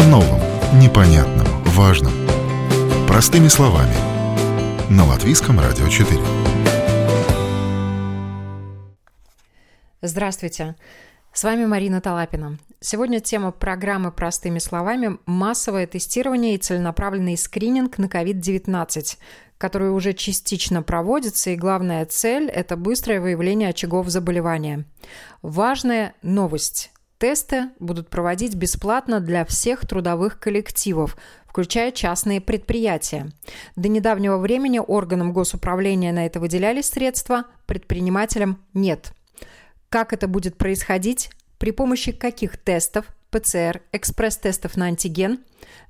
О новом, непонятном, важном. Простыми словами. На Латвийском радио 4. Здравствуйте. С вами Марина Талапина. Сегодня тема программы «Простыми словами» – массовое тестирование и целенаправленный скрининг на COVID-19, который уже частично проводится, и главная цель – это быстрое выявление очагов заболевания. Важная новость. Тесты будут проводить бесплатно для всех трудовых коллективов, включая частные предприятия. До недавнего времени органам госуправления на это выделялись средства, предпринимателям – нет. Как это будет происходить? При помощи каких тестов, ПЦР, экспресс-тестов на антиген,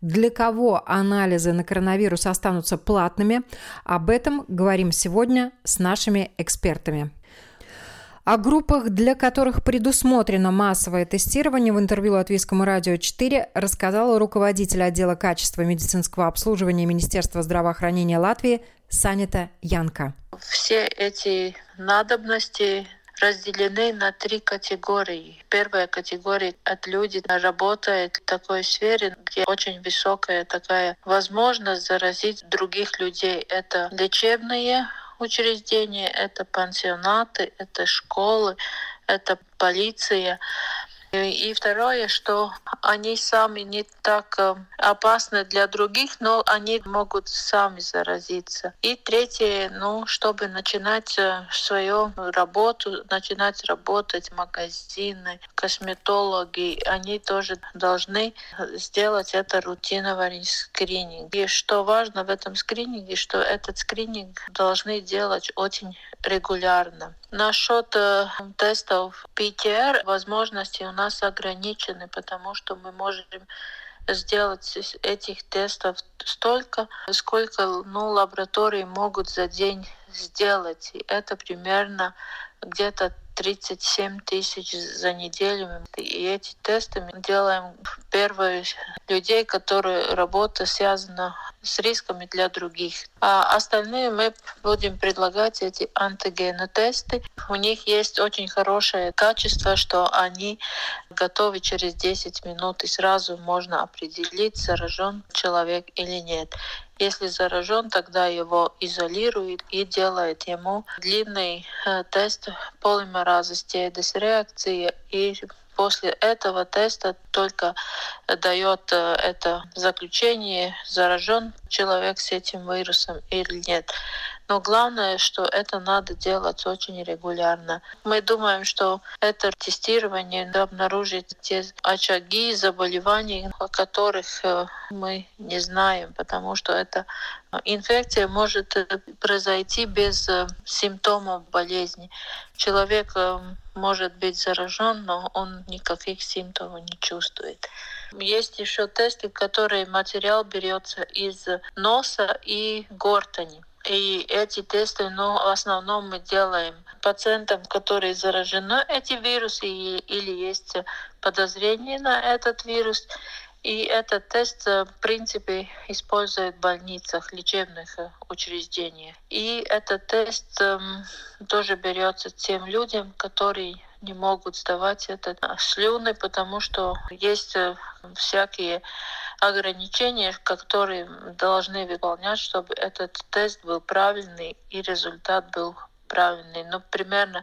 для кого анализы на коронавирус останутся платными, об этом говорим сегодня с нашими экспертами. О группах, для которых предусмотрено массовое тестирование, в интервью Латвийскому радио 4 рассказала руководитель отдела качества медицинского обслуживания Министерства здравоохранения Латвии Санита Янка. Все эти надобности разделены на три категории. Первая категория — это люди, работают в такой сфере, где очень высокая такая возможность заразить других людей. Это лечебные учреждения, это пансионаты, это школы, это полиция. И второе, что они сами не так э, опасны для других, но они могут сами заразиться. И третье, ну, чтобы начинать э, свою работу, начинать работать магазины, косметологи, они тоже должны сделать это рутиновый скрининг. И что важно в этом скрининге, что этот скрининг должны делать очень регулярно. Насчет э, тестов ПТР возможности у нас ограничены, потому что мы можем сделать этих тестов столько, сколько ну, лаборатории могут за день сделать. И это примерно где-то 37 тысяч за неделю. И эти тесты мы делаем первые людей, которые работа связана с рисками для других. А остальные мы будем предлагать эти антигенотесты. У них есть очень хорошее качество, что они готовы через 10 минут и сразу можно определить, заражен человек или нет. Если заражен, тогда его изолирует и делает ему длинный э, тест полимеразы реакции и после этого теста только дает э, это заключение, заражен человек с этим вирусом или нет. Но главное, что это надо делать очень регулярно. Мы думаем, что это тестирование обнаружит те очаги заболеваний, о которых э, мы не знаем, потому что эта инфекция может э, произойти без э, симптомов болезни. Человек может быть заражен, но он никаких симптомов не чувствует. Есть еще тесты, которые материал берется из носа и гортани. И эти тесты, ну, в основном мы делаем пациентам, которые заражены эти вирусы или есть подозрение на этот вирус. И этот тест, в принципе, используют в больницах, лечебных учреждениях. И этот тест эм, тоже берется тем людям, которые не могут сдавать этот слюны, потому что есть э, всякие ограничения, которые должны выполнять, чтобы этот тест был правильный и результат был правильный. Но примерно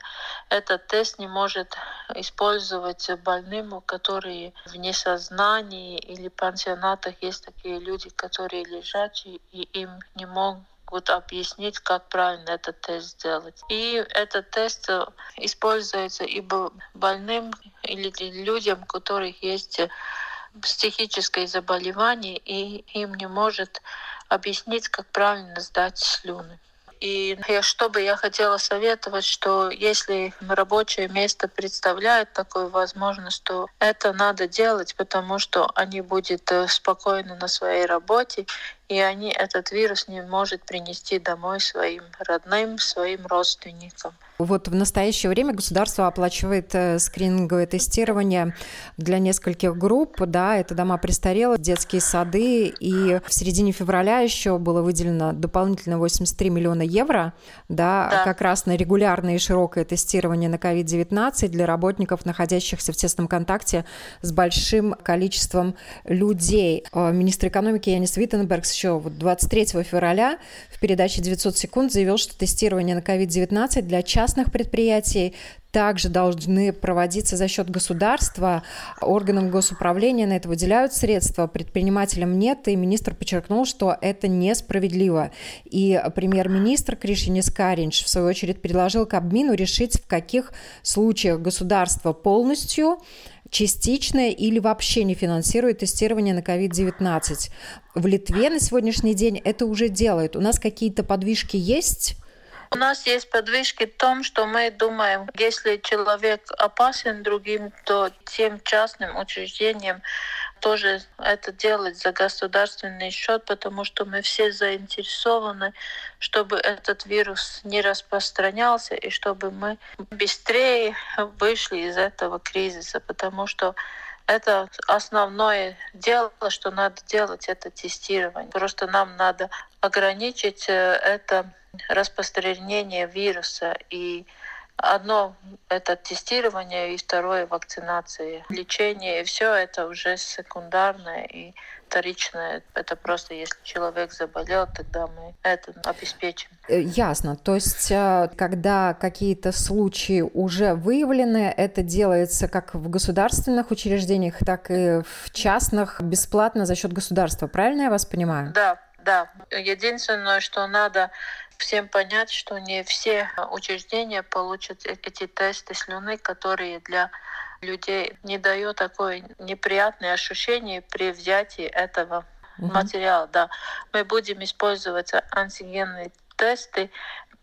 этот тест не может использовать больным, которые в несознании или пансионатах есть такие люди, которые лежачие, и им не могут могут объяснить, как правильно этот тест сделать. И этот тест используется и больным или людям, у которых есть психическое заболевание, и им не может объяснить, как правильно сдать слюны. И что бы я хотела советовать, что если рабочее место представляет такую возможность, то это надо делать, потому что они будут э, спокойны на своей работе, и они этот вирус не может принести домой своим родным, своим родственникам. Вот в настоящее время государство оплачивает э, скрининговое тестирование для нескольких групп. Да, это дома престарелых, детские сады. И в середине февраля еще было выделено дополнительно 83 миллиона евро да, да. как раз на регулярное и широкое тестирование на COVID-19 для работников, находящихся в тесном контакте с большим количеством людей. Э, министр экономики Янис Виттенбергс еще 23 февраля в передаче «900 секунд» заявил, что тестирование на COVID-19 для частных предприятий также должны проводиться за счет государства. Органам госуправления на это выделяют средства, предпринимателям нет, и министр подчеркнул, что это несправедливо. И премьер-министр Кришинис Каринч, в свою очередь, предложил Кабмину решить, в каких случаях государство полностью частично или вообще не финансирует тестирование на COVID-19. В Литве на сегодняшний день это уже делают. У нас какие-то подвижки есть? У нас есть подвижки в том, что мы думаем, если человек опасен другим, то тем частным учреждениям тоже это делать за государственный счет, потому что мы все заинтересованы, чтобы этот вирус не распространялся и чтобы мы быстрее вышли из этого кризиса, потому что это основное дело, что надо делать, это тестирование. Просто нам надо ограничить э, это распространение вируса. И одно — это тестирование, и второе — вакцинация. Лечение, и все это уже секундарное и вторичное. Это просто если человек заболел, тогда мы это обеспечим. Э, ясно. То есть, э, когда какие-то случаи уже выявлены, это делается как в государственных учреждениях, так и в частных бесплатно за счет государства. Правильно я вас понимаю? Да, да. Единственное, что надо всем понять, что не все учреждения получат э, эти тесты слюны, которые для людей не дают такое неприятное ощущение при взятии этого mm-hmm. материала. Да, мы будем использовать антигенные тесты,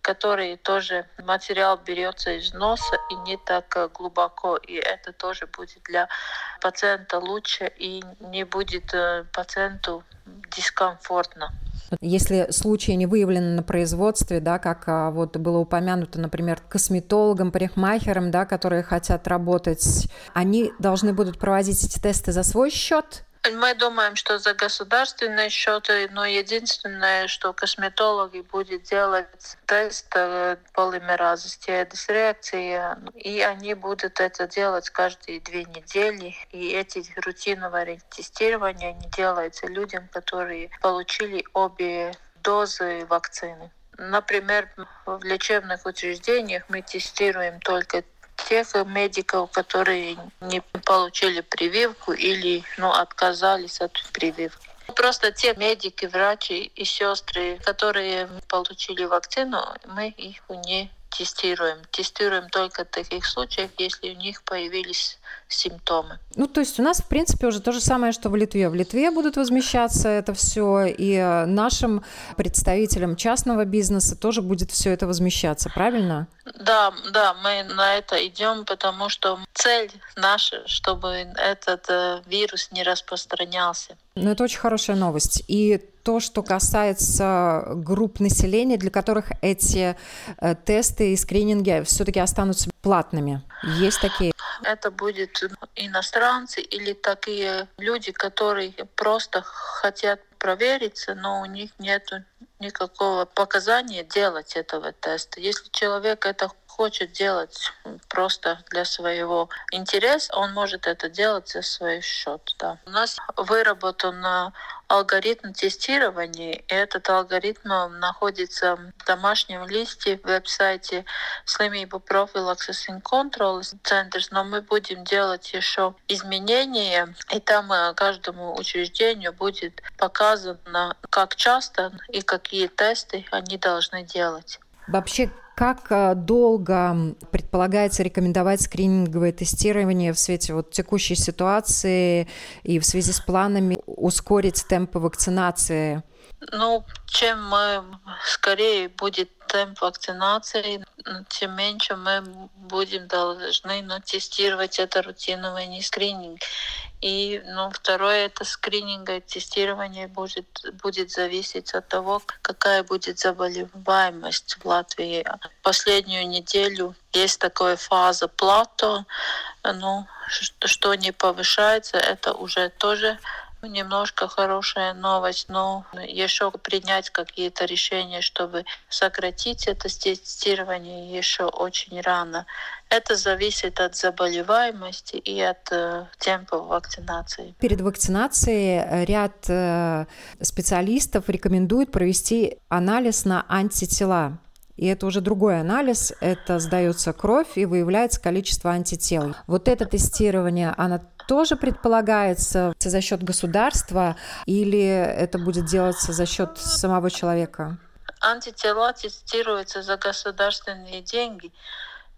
которые тоже материал берется из носа и не так э, глубоко, и это тоже будет для пациента лучше и не будет э, пациенту дискомфортно. Если случаи не выявлены на производстве, да, как а, вот было упомянуто, например, косметологам, парикмахерам, да, которые хотят работать, они должны будут проводить эти тесты за свой счет, мы думаем, что за государственные счеты, но единственное, что косметологи будут делать тест э, полимеразы стеатис реакции, и они будут это делать каждые две недели. И эти рутиновые тестирования не делаются людям, которые получили обе дозы вакцины. Например, в лечебных учреждениях мы тестируем только тех медиков, которые не получили прививку или ну, отказались от прививки. Просто те медики, врачи и сестры, которые получили вакцину, мы их не тестируем. Тестируем только в таких случаях, если у них появились симптомы. Ну, то есть у нас, в принципе, уже то же самое, что в Литве. В Литве будут возмещаться это все, и э, нашим представителям частного бизнеса тоже будет все это возмещаться, правильно? Да, да, мы на это идем, потому что цель наша, чтобы этот э, вирус не распространялся. Ну, это очень хорошая новость. И то, что касается групп населения, для которых эти э, тесты и скрининги все-таки останутся платными. Есть такие? Это будет иностранцы или такие люди, которые просто хотят провериться, но у них нет никакого показания делать этого теста. Если человек это хочет делать просто для своего интереса, он может это делать за свой счет. Да. У нас выработан алгоритм тестирования, и этот алгоритм находится в домашнем листе в веб-сайте Slimību Prophylaxis and Control Centers, но мы будем делать еще изменения, и там э, каждому учреждению будет показано, как часто и какие тесты они должны делать. Вообще, как э, долго предполагается рекомендовать скрининговое тестирование в свете вот текущей ситуации и в связи с планами ускорить темпы вакцинации? Ну, чем мы скорее будет темп вакцинации, тем меньше мы будем должны ну, тестировать это рутиновый скрининг. И ну, второе это скрининга и тестирование будет, будет зависеть от того, какая будет заболеваемость в Латвии. Последнюю неделю есть такая фаза плато, ну, что не повышается, это уже тоже немножко хорошая новость, но еще принять какие-то решения, чтобы сократить это тестирование, еще очень рано. Это зависит от заболеваемости и от э, темпа вакцинации. Перед вакцинацией э, ряд э, специалистов рекомендует провести анализ на антитела. И это уже другой анализ, это сдается кровь и выявляется количество антител. Вот это тестирование, оно тоже предполагается за счет государства или это будет делаться за счет самого человека? Антитела тестируются за государственные деньги.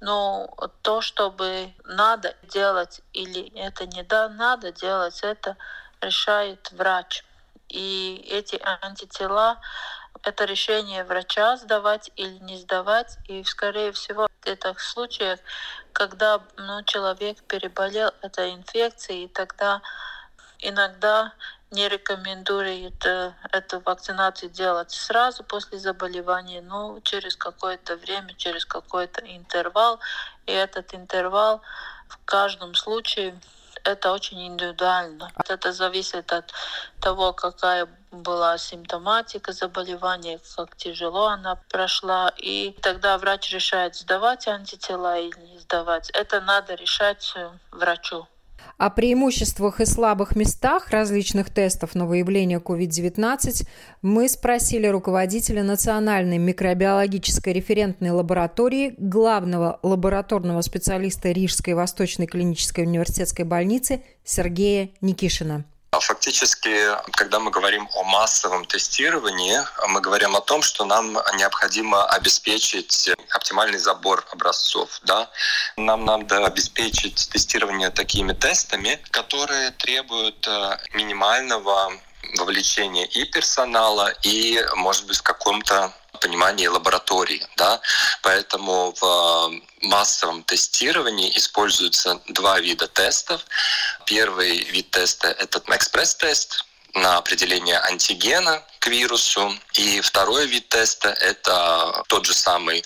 Но то, чтобы надо делать или это не да, надо делать, это решает врач. И эти антитела это решение врача сдавать или не сдавать. И, скорее всего, в этих случаях, когда ну, человек переболел этой инфекцией, и тогда иногда не рекомендует э, эту вакцинацию делать сразу после заболевания, но через какое-то время, через какой-то интервал. И этот интервал в каждом случае это очень индивидуально. Это зависит от того, какая была симптоматика заболевания, как тяжело она прошла. И тогда врач решает, сдавать антитела или не сдавать. Это надо решать врачу. О преимуществах и слабых местах различных тестов на выявление COVID-19 мы спросили руководителя Национальной микробиологической референтной лаборатории, главного лабораторного специалиста Рижской Восточной клинической университетской больницы Сергея Никишина. А фактически, когда мы говорим о массовом тестировании, мы говорим о том, что нам необходимо обеспечить оптимальный забор образцов. Да? Нам надо обеспечить тестирование такими тестами, которые требуют э, минимального вовлечения и персонала, и, может быть, в каком-то понимании лаборатории. Да? Поэтому в э, массовом тестировании используются два вида тестов. Первый вид теста — это экспресс-тест, на определение антигена к вирусу. И второй вид теста – это тот же самый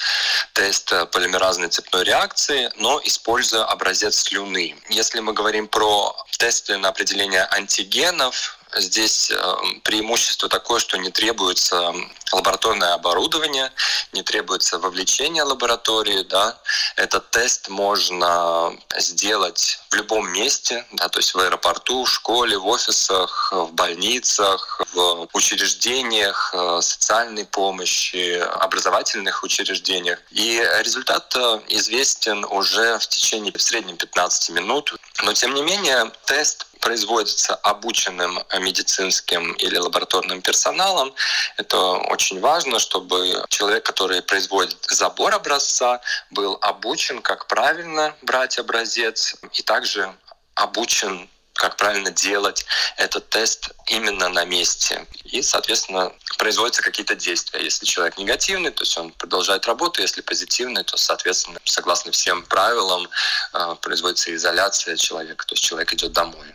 тест полимеразной цепной реакции, но используя образец слюны. Если мы говорим про тесты на определение антигенов, Здесь э, преимущество такое, что не требуется лабораторное оборудование, не требуется вовлечение лаборатории. Да. Этот тест можно сделать в любом месте, да, то есть в аэропорту, в школе, в офисах, в больницах, в учреждениях э, социальной помощи, образовательных учреждениях. И результат э, известен уже в течение в среднем 15 минут. Но тем не менее тест производится обученным медицинским или лабораторным персоналом. Это очень важно, чтобы человек, который производит забор образца, был обучен, как правильно брать образец, и также обучен как правильно делать этот тест именно на месте. И, соответственно, производятся какие-то действия. Если человек негативный, то есть он продолжает работу, если позитивный, то, соответственно, согласно всем правилам, э, производится изоляция человека, то есть человек идет домой.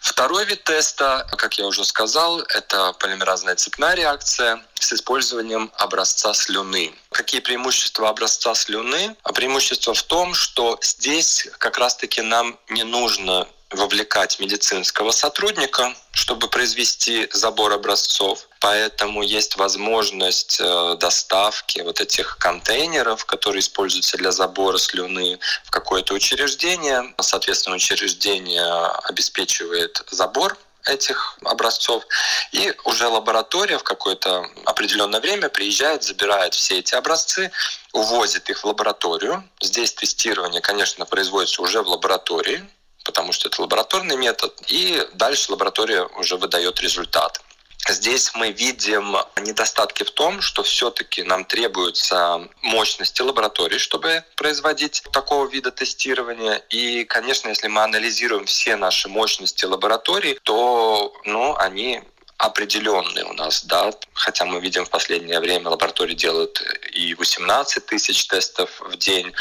Второй вид теста, как я уже сказал, это полимеразная цепная реакция с использованием образца слюны. Какие преимущества образца слюны? А преимущество в том, что здесь как раз-таки нам не нужно вовлекать медицинского сотрудника, чтобы произвести забор образцов. Поэтому есть возможность э, доставки вот этих контейнеров, которые используются для забора слюны в какое-то учреждение. Соответственно, учреждение обеспечивает забор этих образцов. И уже лаборатория в какое-то определенное время приезжает, забирает все эти образцы, увозит их в лабораторию. Здесь тестирование, конечно, производится уже в лаборатории потому что это лабораторный метод, и дальше лаборатория уже выдает результат. Здесь мы видим недостатки в том, что все-таки нам требуются мощности лаборатории, чтобы производить такого вида тестирования. И, конечно, если мы анализируем все наши мощности лабораторий, то ну, они определенный у нас, да, хотя мы видим в последнее время лаборатории делают и 18 тысяч тестов в день,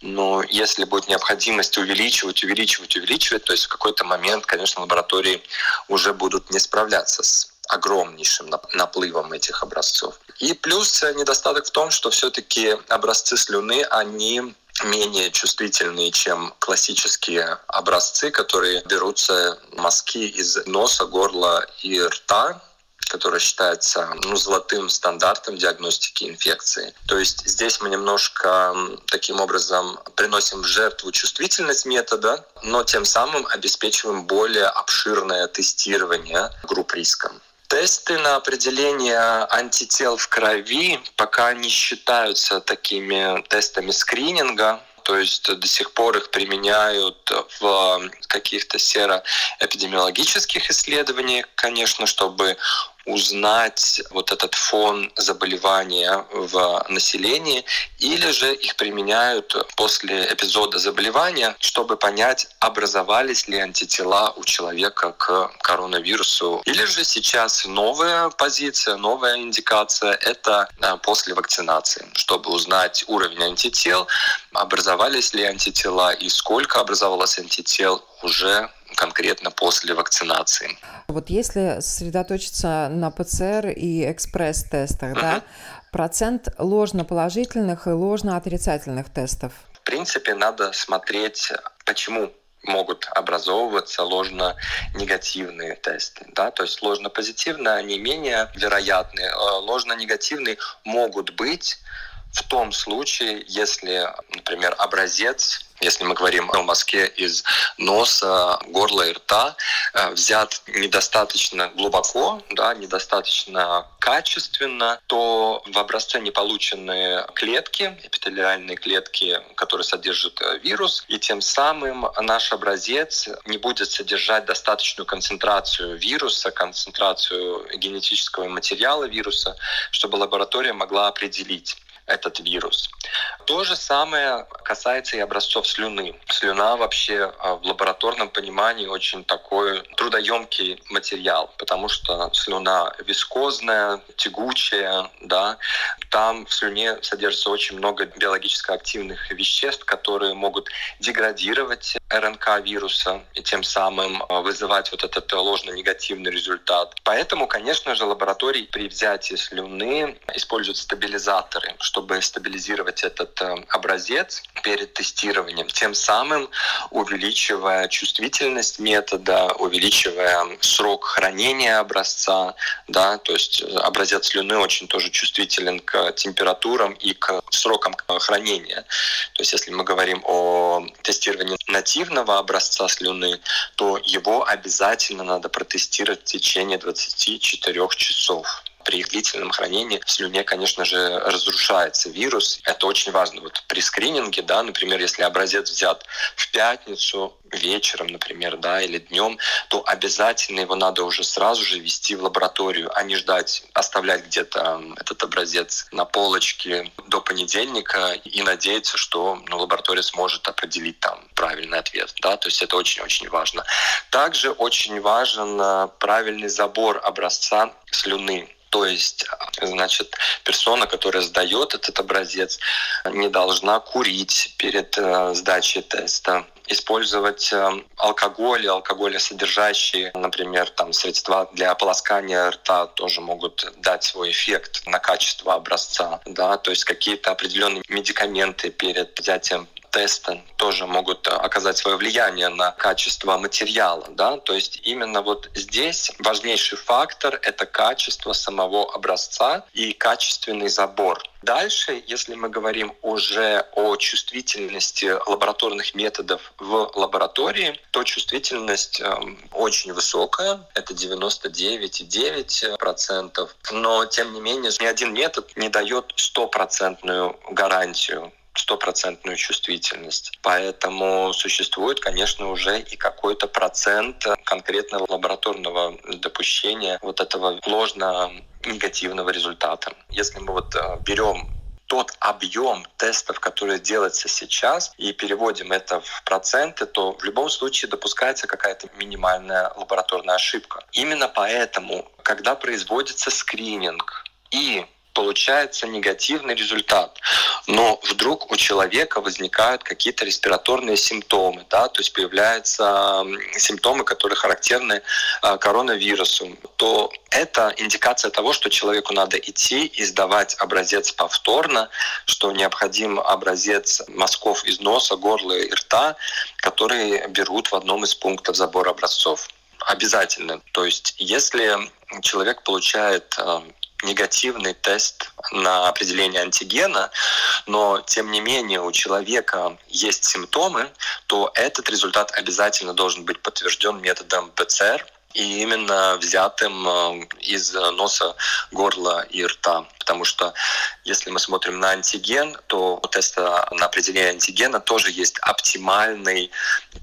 но если будет необходимость увеличивать, увеличивать, увеличивать, то есть в какой-то момент, конечно, лаборатории уже будут не справляться с огромнейшим наплывом этих образцов. И плюс недостаток в том, что все-таки образцы слюны, они менее чувствительные, чем классические образцы, которые берутся мазки из носа, горла и рта, которая считается ну, золотым стандартом диагностики инфекции. То есть здесь мы немножко таким образом приносим в жертву чувствительность метода, но тем самым обеспечиваем более обширное тестирование групп риска. Тесты на определение антител в крови пока не считаются такими тестами скрининга, то есть до сих пор их применяют в каких-то сероэпидемиологических исследованиях, конечно, чтобы узнать вот этот фон заболевания в населении, или же их применяют после эпизода заболевания, чтобы понять, образовались ли антитела у человека к коронавирусу. Или же сейчас новая позиция, новая индикация — это а, после вакцинации, чтобы узнать уровень антител, образовались ли антитела и сколько образовалось антител уже конкретно после вакцинации. Вот если сосредоточиться на ПЦР и экспресс-тестах, да, процент ложноположительных и ложноотрицательных тестов? В принципе, надо смотреть, почему могут образовываться ложно-негативные тесты. Да? То есть ложно-позитивные, они менее вероятны. Э, ложно-негативные могут быть в том случае, если, например, образец если мы говорим о мазке из носа, горла и рта, э, взят недостаточно глубоко, да, недостаточно качественно, то в образце не получены клетки, эпителиальные клетки, которые содержат э, вирус, и тем самым наш образец не будет содержать достаточную концентрацию вируса, концентрацию генетического материала вируса, чтобы лаборатория могла определить, этот вирус. То же самое касается и образцов слюны. Слюна вообще а, в лабораторном понимании очень такой трудоемкий материал, потому что слюна вискозная, тягучая, да. Там в слюне содержится очень много биологически активных веществ, которые могут деградировать РНК вируса и тем самым а, вызывать вот этот ложно-негативный результат. Поэтому, конечно же, лаборатории при взятии слюны используют стабилизаторы, чтобы стабилизировать этот э, образец перед тестированием, тем самым увеличивая чувствительность метода, увеличивая срок хранения образца, да, то есть э, образец слюны очень тоже чувствителен к температурам и к срокам хранения. То есть если мы говорим о тестировании нативного образца слюны, то его обязательно надо протестировать в течение 24 часов при их длительном хранении в слюне, конечно же, разрушается вирус. Это очень важно. Вот при скрининге, да, например, если образец взят в пятницу вечером, например, да, или днем, то обязательно его надо уже сразу же вести в лабораторию, а не ждать, оставлять где-то этот образец на полочке до понедельника и надеяться, что ну, лаборатория сможет определить там правильный ответ. Да? То есть это очень-очень важно. Также очень важен э, правильный забор образца слюны. То есть, значит, персона, которая сдает этот образец, не должна курить перед э, сдачей теста. Использовать э, алкоголь, алкоголесодержащие, например, там средства для ополоскания рта тоже могут дать свой эффект на качество образца, да, то есть какие-то определенные медикаменты перед взятием теста тоже могут оказать свое влияние на качество материала. Да? То есть именно вот здесь важнейший фактор — это качество самого образца и качественный забор. Дальше, если мы говорим уже о чувствительности лабораторных методов в лаборатории, то чувствительность э, очень высокая, это 99,9%. Но, тем не менее, ни один метод не дает стопроцентную гарантию стопроцентную чувствительность. Поэтому существует, конечно, уже и какой-то процент конкретного лабораторного допущения вот этого ложно негативного результата. Если мы вот э, берем тот объем тестов, которые делаются сейчас, и переводим это в проценты, то в любом случае допускается какая-то минимальная лабораторная ошибка. Именно поэтому, когда производится скрининг и получается негативный результат. Но вдруг у человека возникают какие-то респираторные симптомы, да, то есть появляются симптомы, которые характерны а, коронавирусу, то это индикация того, что человеку надо идти и сдавать образец повторно, что необходим образец мазков из носа, горла и рта, которые берут в одном из пунктов забора образцов обязательно. То есть, если человек получает а, негативный тест на определение антигена, но тем не менее у человека есть симптомы, то этот результат обязательно должен быть подтвержден методом ПЦР, и именно взятым э, из носа, горла и рта. Потому что если мы смотрим на антиген, то у теста на определение антигена тоже есть оптимальный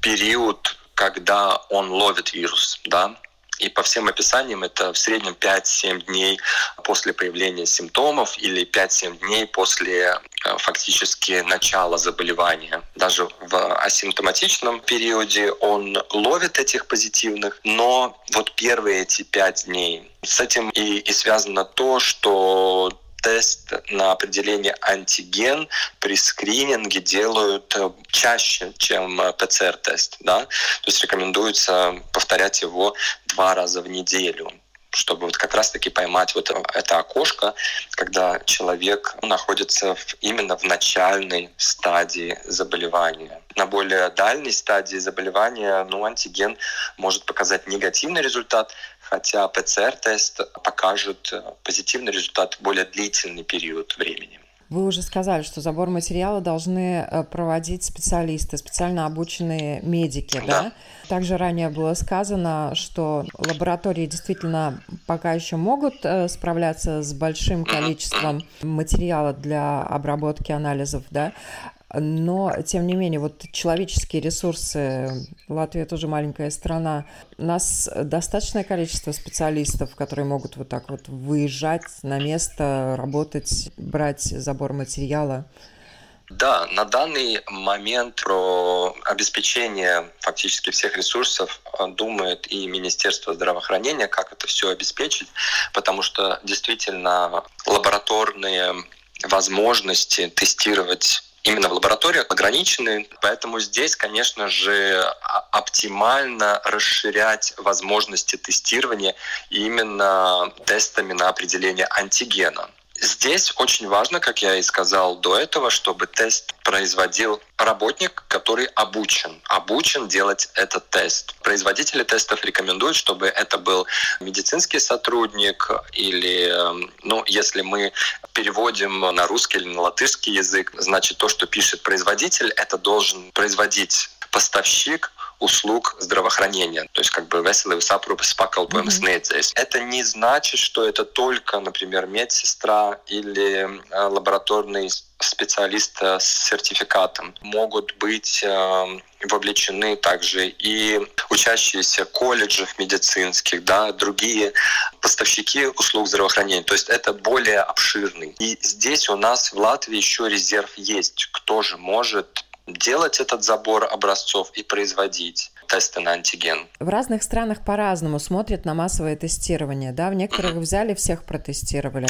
период, когда он ловит вирус. Да? И по всем описаниям это в среднем 5-7 дней после появления симптомов или 5-7 дней после э, фактически начала заболевания. Даже в асимптоматичном периоде он ловит этих позитивных, но вот первые эти 5 дней. С этим и, и связано то, что тест на определение антиген при скрининге делают э, чаще, чем э, ПЦР-тест. Да? То есть рекомендуется повторять его два раза в неделю чтобы вот как раз-таки поймать вот это окошко, когда человек находится в, именно в начальной стадии заболевания. На более дальней стадии заболевания ну, антиген может показать негативный результат, хотя ПЦР-тест покажет позитивный результат в более длительный период времени. Вы уже сказали, что забор материала должны э, проводить специалисты, специально обученные медики, да? да? Также ранее было сказано, что лаборатории действительно пока еще могут э, справляться с большим количеством материала для обработки анализов, да? Но, тем не менее, вот человеческие ресурсы, Латвия тоже маленькая страна, у нас достаточное количество специалистов, которые могут вот так вот выезжать на место, работать, брать забор материала. Да, на данный момент про обеспечение фактически всех ресурсов э, думает и Министерство здравоохранения, как это все обеспечить, потому что действительно лабораторные возможности тестировать именно в лабораториях ограничены, поэтому здесь, конечно же, оптимально расширять возможности тестирования именно тестами на определение антигена. Здесь очень важно, как я и сказал до этого, чтобы тест производил работник, который обучен, обучен делать этот тест. Производители тестов рекомендуют, чтобы это был медицинский сотрудник или, ну, если мы переводим на русский или на латышский язык, значит, то, что пишет производитель, это должен производить поставщик, услуг здравоохранения. То есть как бы веселый сапрупы с mm-hmm. Это не значит, что это только, например, медсестра или э, лабораторный специалист с сертификатом. Могут быть э, вовлечены также и учащиеся колледжев медицинских, да, другие поставщики услуг здравоохранения. То есть это более обширный. И здесь у нас в Латвии еще резерв есть. Кто же может делать этот забор образцов и производить тесты на антиген. В разных странах по-разному смотрят на массовое тестирование. Да? В некоторых взяли, всех протестировали.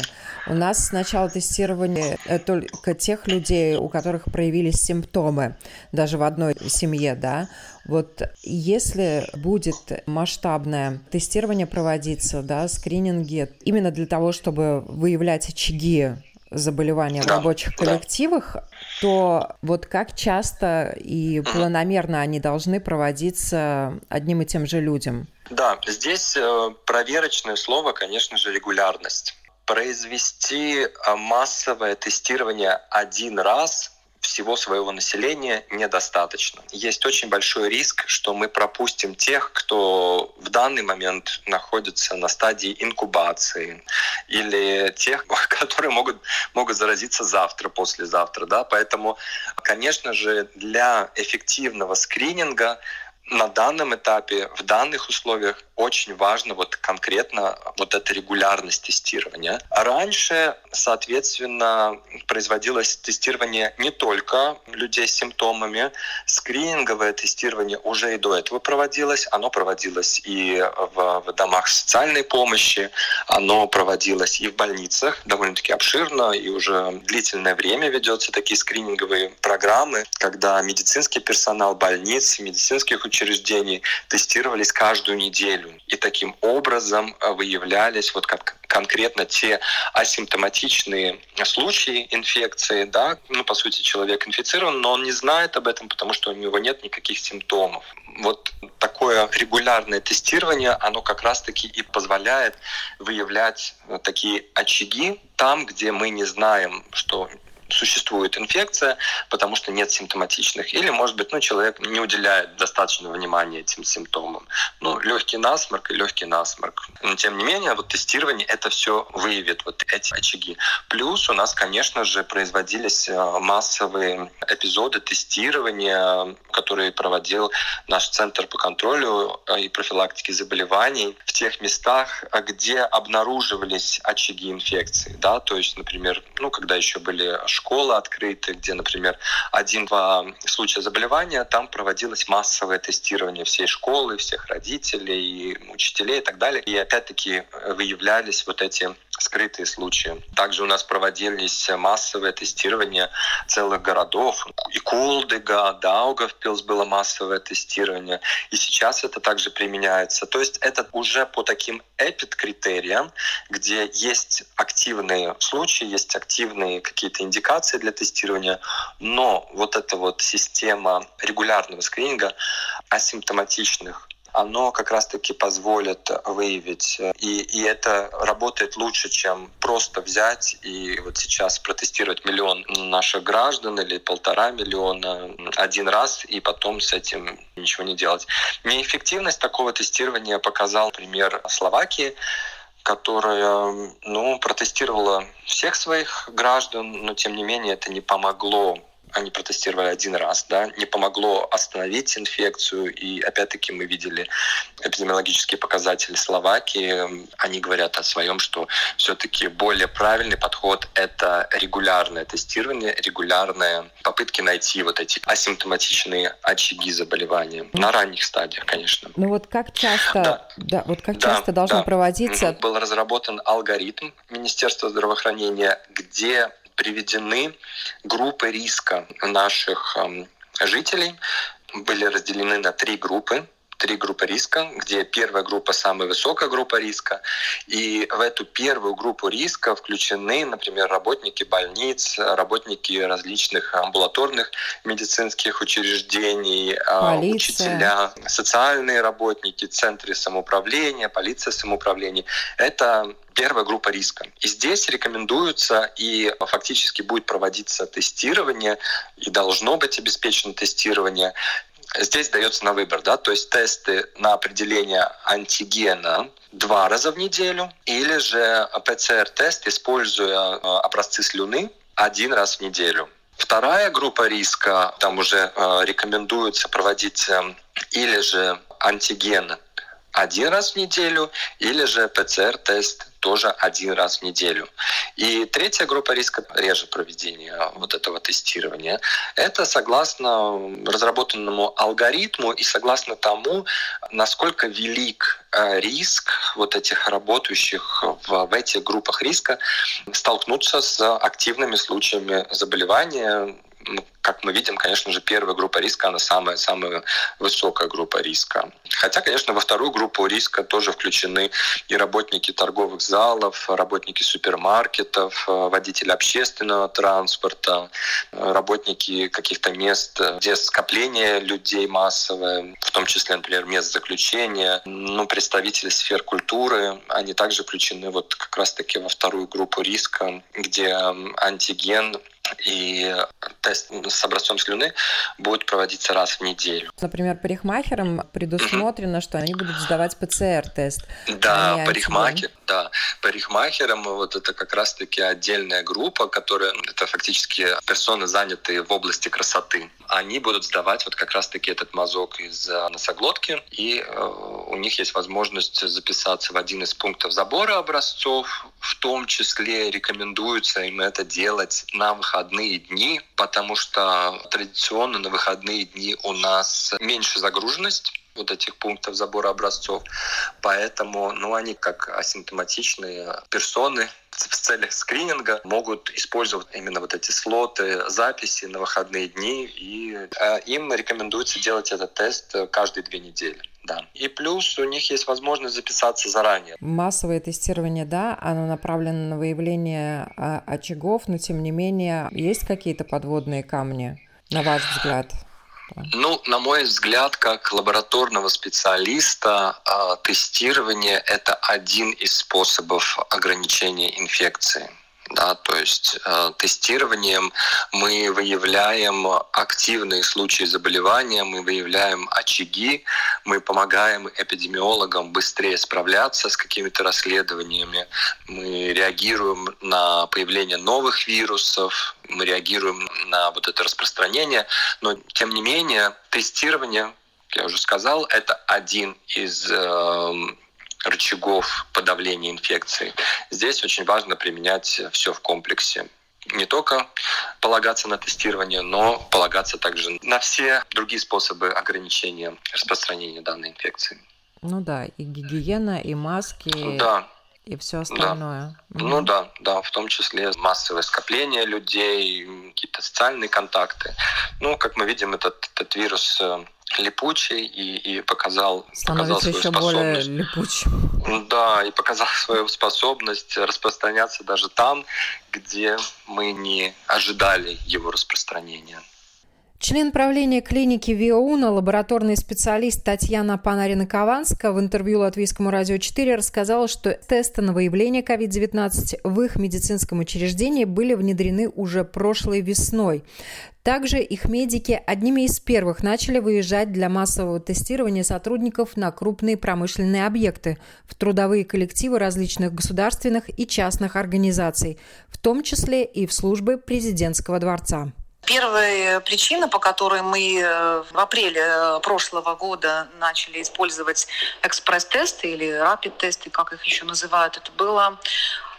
У нас сначала тестирование э, только тех людей, у которых проявились симптомы, даже в одной семье. Да? Вот если будет масштабное тестирование проводиться, да, скрининги, именно для того, чтобы выявлять очаги заболевания да, в рабочих коллективах, да. то вот как часто и планомерно они должны проводиться одним и тем же людям? Да, здесь э, проверочное слово, конечно же, регулярность. Произвести э, массовое тестирование один раз всего своего населения недостаточно. Есть очень большой риск, что мы пропустим тех, кто в данный момент находится на стадии инкубации, или тех, которые могут, могут заразиться завтра, послезавтра. Да? Поэтому, конечно же, для эффективного скрининга на данном этапе, в данных условиях очень важно вот конкретно вот эта регулярность тестирования. А раньше, соответственно, производилось тестирование не только людей с симптомами, скрининговое тестирование уже и до этого проводилось. Оно проводилось и в, в домах социальной помощи, оно проводилось и в больницах довольно-таки обширно, и уже длительное время ведется такие скрининговые программы, когда медицинский персонал больниц, медицинских учреждений тестировались каждую неделю. И таким образом выявлялись вот как конкретно те асимптоматичные случаи инфекции, да, ну, по сути, человек инфицирован, но он не знает об этом, потому что у него нет никаких симптомов. Вот такое регулярное тестирование, оно как раз-таки и позволяет выявлять такие очаги там, где мы не знаем, что существует инфекция, потому что нет симптоматичных. Или, может быть, ну, человек не уделяет достаточного внимания этим симптомам. Ну, легкий насморк и легкий насморк. Но, тем не менее, вот тестирование это все выявит, вот эти очаги. Плюс у нас, конечно же, производились э, массовые эпизоды тестирования, которые проводил наш Центр по контролю э, и профилактике заболеваний в тех местах, где обнаруживались очаги инфекции. Да? То есть, например, ну, когда еще были школы открыты, где, например, один-два случая заболевания, там проводилось массовое тестирование всей школы, всех родителей, учителей и так далее. И опять-таки выявлялись вот эти скрытые случаи. Также у нас проводились массовые тестирования целых городов. И Кулдыга, Даугавпилс было массовое тестирование. И сейчас это также применяется. То есть это уже по таким эпид-критериям, где есть активные случаи, есть активные какие-то индикации для тестирования, но вот эта вот система регулярного скрининга асимптоматичных оно как раз-таки позволит выявить. И, и это работает лучше, чем просто взять и вот сейчас протестировать миллион наших граждан или полтора миллиона один раз и потом с этим ничего не делать. Неэффективность такого тестирования показал пример Словакии, которая ну, протестировала всех своих граждан, но тем не менее это не помогло они протестировали один раз, да, не помогло остановить инфекцию, и опять-таки мы видели эпидемиологические показатели Словакии, они говорят о своем, что все-таки более правильный подход — это регулярное тестирование, регулярные попытки найти вот эти асимптоматичные очаги заболевания на ранних стадиях, конечно. Ну вот как часто, да, да вот как часто да, должно да. проводиться? Был разработан алгоритм Министерства здравоохранения, где приведены группы риска наших эм, жителей, были разделены на три группы три группы риска, где первая группа самая высокая группа риска. И в эту первую группу риска включены, например, работники больниц, работники различных амбулаторных медицинских учреждений, а, полиция. учителя, социальные работники, центры самоуправления, полиция самоуправления. Это первая группа риска. И здесь рекомендуется и фактически будет проводиться тестирование, и должно быть обеспечено тестирование Здесь дается на выбор, да, то есть тесты на определение антигена два раза в неделю, или же ПЦР-тест, используя э, образцы слюны один раз в неделю. Вторая группа риска, там уже э, рекомендуется проводить э, или же антиген один раз в неделю, или же ПЦР-тест тоже один раз в неделю. И третья группа риска реже проведения вот этого тестирования. Это согласно разработанному алгоритму и согласно тому, насколько велик э, риск вот этих работающих в, в этих группах риска столкнуться с активными случаями заболевания, как мы видим, конечно же, первая группа риска, она самая, самая высокая группа риска. Хотя, конечно, во вторую группу риска тоже включены и работники торговых залов, работники супермаркетов, водители общественного транспорта, работники каких-то мест, где скопление людей массовое, в том числе, например, мест заключения, ну, представители сфер культуры, они также включены вот как раз-таки во вторую группу риска, где антиген и тест с образцом слюны будет проводиться раз в неделю. Например, парикмахерам предусмотрено, что они будут сдавать ПЦР-тест. Да, а парикмахер, да, парикмахерам вот это как раз-таки отдельная группа, которая это фактически персоны, занятые в области красоты. Они будут сдавать вот как раз-таки этот мазок из носоглотки, и э, у них есть возможность записаться в один из пунктов забора образцов. В том числе рекомендуется им это делать на выходные дни, потому что традиционно на выходные дни у нас меньше загруженность вот этих пунктов забора образцов. Поэтому, ну, они как асимптоматичные персоны в целях скрининга могут использовать именно вот эти слоты записи на выходные дни, и э, им рекомендуется делать этот тест каждые две недели. Да. И плюс у них есть возможность записаться заранее. Массовое тестирование, да, оно направлено на выявление а, очагов, но тем не менее есть какие-то подводные камни, на ваш взгляд? Ну, на мой взгляд, как лабораторного специалиста, а, тестирование – это один из способов ограничения инфекции. Да, то есть э, тестированием. Мы выявляем активные случаи заболевания, мы выявляем очаги, мы помогаем эпидемиологам быстрее справляться с какими-то расследованиями, мы реагируем на появление новых вирусов, мы реагируем на вот это распространение, но тем не менее тестирование, я уже сказал, это один из э, рычагов подавления инфекции. Здесь очень важно применять все в комплексе. Не только полагаться на тестирование, но полагаться также на все другие способы ограничения распространения данной инфекции. Ну да, и гигиена, и маски. Да, и все остальное. Да. Ну да, да, в том числе массовое скопление людей, какие-то социальные контакты. Ну, как мы видим, этот, этот вирус э, липучий и, и показал, показал свою еще способность. более липучим. Да, и показал свою способность распространяться даже там, где мы не ожидали его распространения. Член правления клиники ВИОУНа, лабораторный специалист Татьяна Панарина-Кованска в интервью Латвийскому радио 4 рассказала, что тесты на выявление COVID-19 в их медицинском учреждении были внедрены уже прошлой весной. Также их медики одними из первых начали выезжать для массового тестирования сотрудников на крупные промышленные объекты, в трудовые коллективы различных государственных и частных организаций, в том числе и в службы президентского дворца. Первая причина, по которой мы э, в апреле э, прошлого года начали использовать экспресс-тесты или рапид-тесты, как их еще называют, это было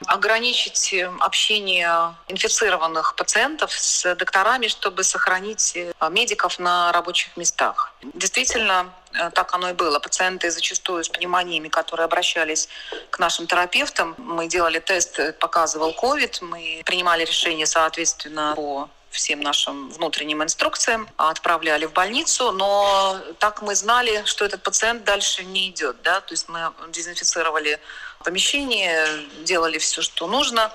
ограничить общение инфицированных пациентов с докторами, чтобы сохранить э, медиков на рабочих местах. Действительно, так оно и было. Пациенты зачастую с пневмониями, которые обращались к нашим терапевтам, мы делали тест, показывал COVID, мы принимали решение, соответственно, по всем нашим внутренним инструкциям, отправляли в больницу, но так мы знали, что этот пациент дальше не идет. Да? То есть мы дезинфицировали помещение, делали все, что нужно,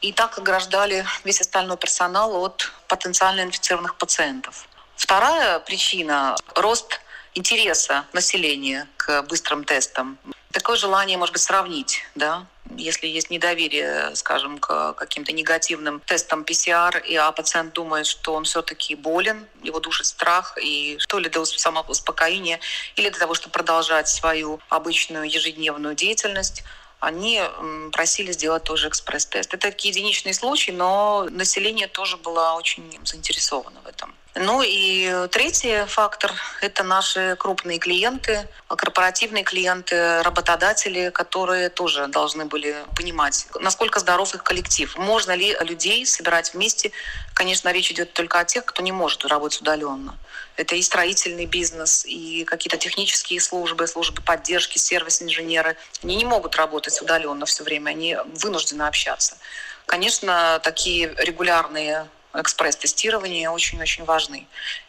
и так ограждали весь остальной персонал от потенциально инфицированных пациентов. Вторая причина – рост интереса населения к быстрым тестам. Такое желание, может быть, сравнить, да, если есть недоверие, скажем, к каким-то негативным тестам ПЦР, и а пациент думает, что он все-таки болен, его душит страх, и то ли для самоуспокоения, или для того, чтобы продолжать свою обычную ежедневную деятельность, они просили сделать тоже экспресс-тест. Это такие единичные случаи, но население тоже было очень заинтересовано в этом. Ну и третий фактор – это наши крупные клиенты, корпоративные клиенты, работодатели, которые тоже должны были понимать, насколько здоров их коллектив. Можно ли людей собирать вместе. Конечно, речь идет только о тех, кто не может работать удаленно. Это и строительный бизнес, и какие-то технические службы, службы поддержки, сервис-инженеры. Они не могут работать удаленно все время, они вынуждены общаться. Конечно, такие регулярные экспресс-тестирования очень-очень важны.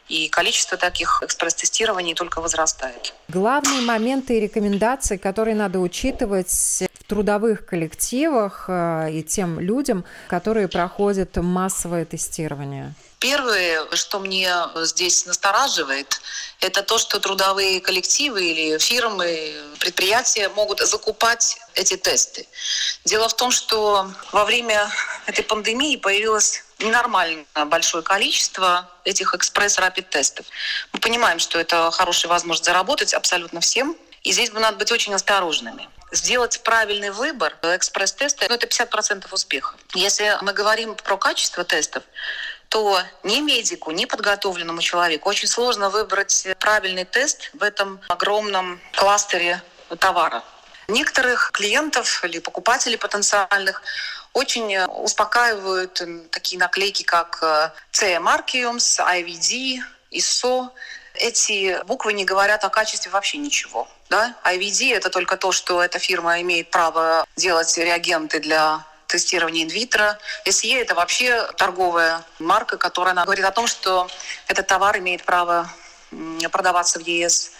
И количество таких экспресс-тестирований только возрастает. Главные моменты и рекомендации, которые надо учитывать в трудовых коллективах э, и тем людям, которые проходят массовое тестирование. Первое, что мне здесь настораживает, это то, что трудовые коллективы или фирмы, предприятия могут закупать эти тесты. Дело в том, что во время этой пандемии появилось ненормально большое количество этих экспресс-рапид-тестов. Мы понимаем, что это хорошая возможность заработать абсолютно всем, и здесь бы надо быть очень осторожными. Сделать правильный выбор экспресс-теста ну, – это 50% успеха. Если мы говорим про качество тестов, то ни медику, ни подготовленному человеку очень сложно выбрать правильный тест в этом огромном кластере товара. Некоторых клиентов или покупателей потенциальных очень успокаивают такие наклейки, как CE Markiums, IVD, ISO. Эти буквы не говорят о качестве вообще ничего. Да? IVD – это только то, что эта фирма имеет право делать реагенты для тестирования инвитро. SE – это вообще торговая марка, которая говорит о том, что этот товар имеет право продаваться в ЕС.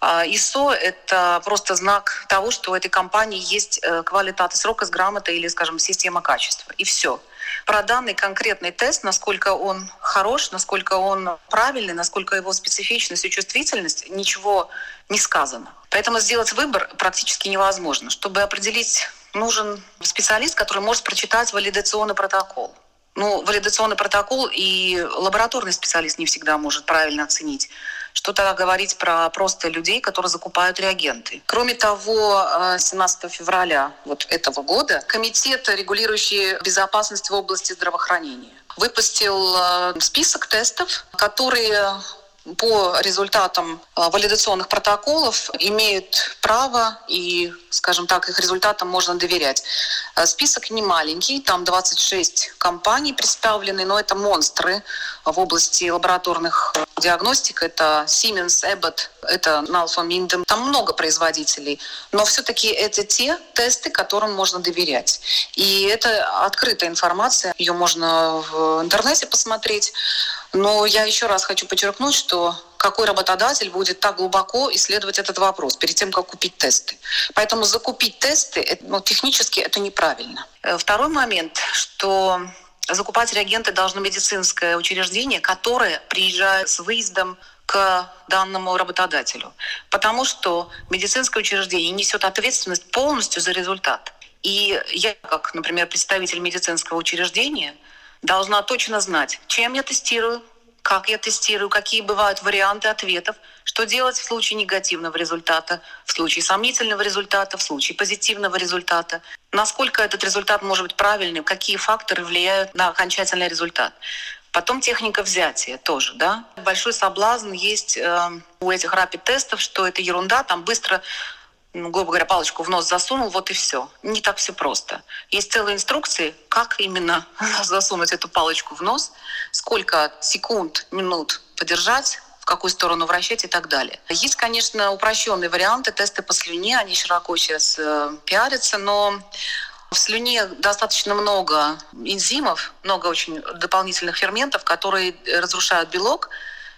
А ИСО – это просто знак того, что у этой компании есть э, квалитат срока с грамотой или, скажем, система качества. И все. Про данный конкретный тест, насколько он хорош, насколько он правильный, насколько его специфичность и чувствительность, ничего не сказано. Поэтому сделать выбор практически невозможно. Чтобы определить, нужен специалист, который может прочитать валидационный протокол. Ну, валидационный протокол и лабораторный специалист не всегда может правильно оценить. Что тогда говорить про просто людей, которые закупают реагенты? Кроме того, 17 э, февраля вот этого года Комитет, регулирующий безопасность в области здравоохранения, выпустил э, список тестов, которые по результатам а, валидационных протоколов имеют право и, скажем так, их результатам можно доверять. Список не маленький, там 26 компаний представлены, но это монстры в области лабораторных диагностик. Это Siemens, Abbott, это Nalfa Minden. Там много производителей. Но все-таки это те тесты, которым можно доверять. И это открытая информация, ее можно в интернете посмотреть. Но я еще раз хочу подчеркнуть, что какой работодатель будет так глубоко исследовать этот вопрос перед тем, как купить тесты. Поэтому закупить тесты ну, технически это неправильно. Э, второй момент, что закупать реагенты должно медицинское учреждение, которое приезжает с выездом к данному работодателю. Потому что медицинское учреждение несет ответственность полностью за результат. И я, как, например, представитель медицинского учреждения – должна точно знать, чем я тестирую, как я тестирую, какие бывают варианты ответов, что делать в случае негативного результата, в случае сомнительного результата, в случае позитивного результата, насколько этот результат может быть правильным, какие факторы влияют на окончательный результат. Потом техника взятия тоже, да. Большой соблазн есть э, у этих рапид-тестов, что это ерунда, там быстро грубо говоря, палочку в нос засунул, вот и все. Не так все просто. Есть целые инструкции, как именно засунуть эту палочку в нос, сколько секунд, минут подержать, в какую сторону вращать и так далее. Есть, конечно, упрощенные варианты, тесты по слюне, они широко сейчас э, пиарятся, но в слюне достаточно много энзимов, много очень дополнительных ферментов, которые разрушают белок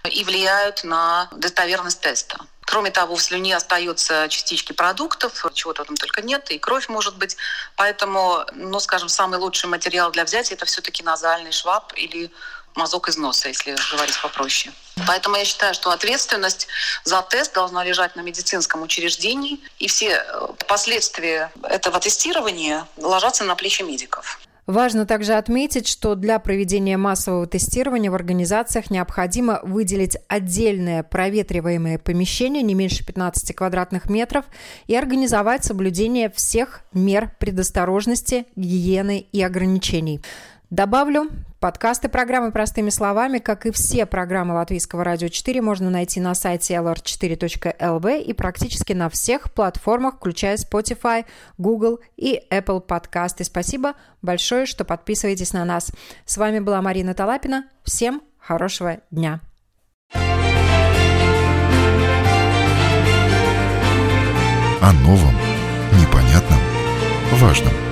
и влияют на достоверность теста. Кроме того, в слюне остаются частички продуктов, чего-то там только нет, и кровь может быть. Поэтому, ну, скажем, самый лучший материал для взятия – это все-таки назальный шваб или мазок из носа, если говорить попроще. Поэтому я считаю, что ответственность за тест должна лежать на медицинском учреждении, и все э, последствия этого тестирования ложатся на плечи медиков. Важно также отметить, что для проведения массового тестирования в организациях необходимо выделить отдельное проветриваемое помещение не меньше 15 квадратных метров и организовать соблюдение всех мер предосторожности, гигиены и ограничений. Добавлю, подкасты программы «Простыми словами», как и все программы Латвийского радио 4, можно найти на сайте lr4.lv и практически на всех платформах, включая Spotify, Google и Apple подкасты. Спасибо большое, что подписываетесь на нас. С вами была Марина Талапина. Всем хорошего дня. О новом, непонятном, важном –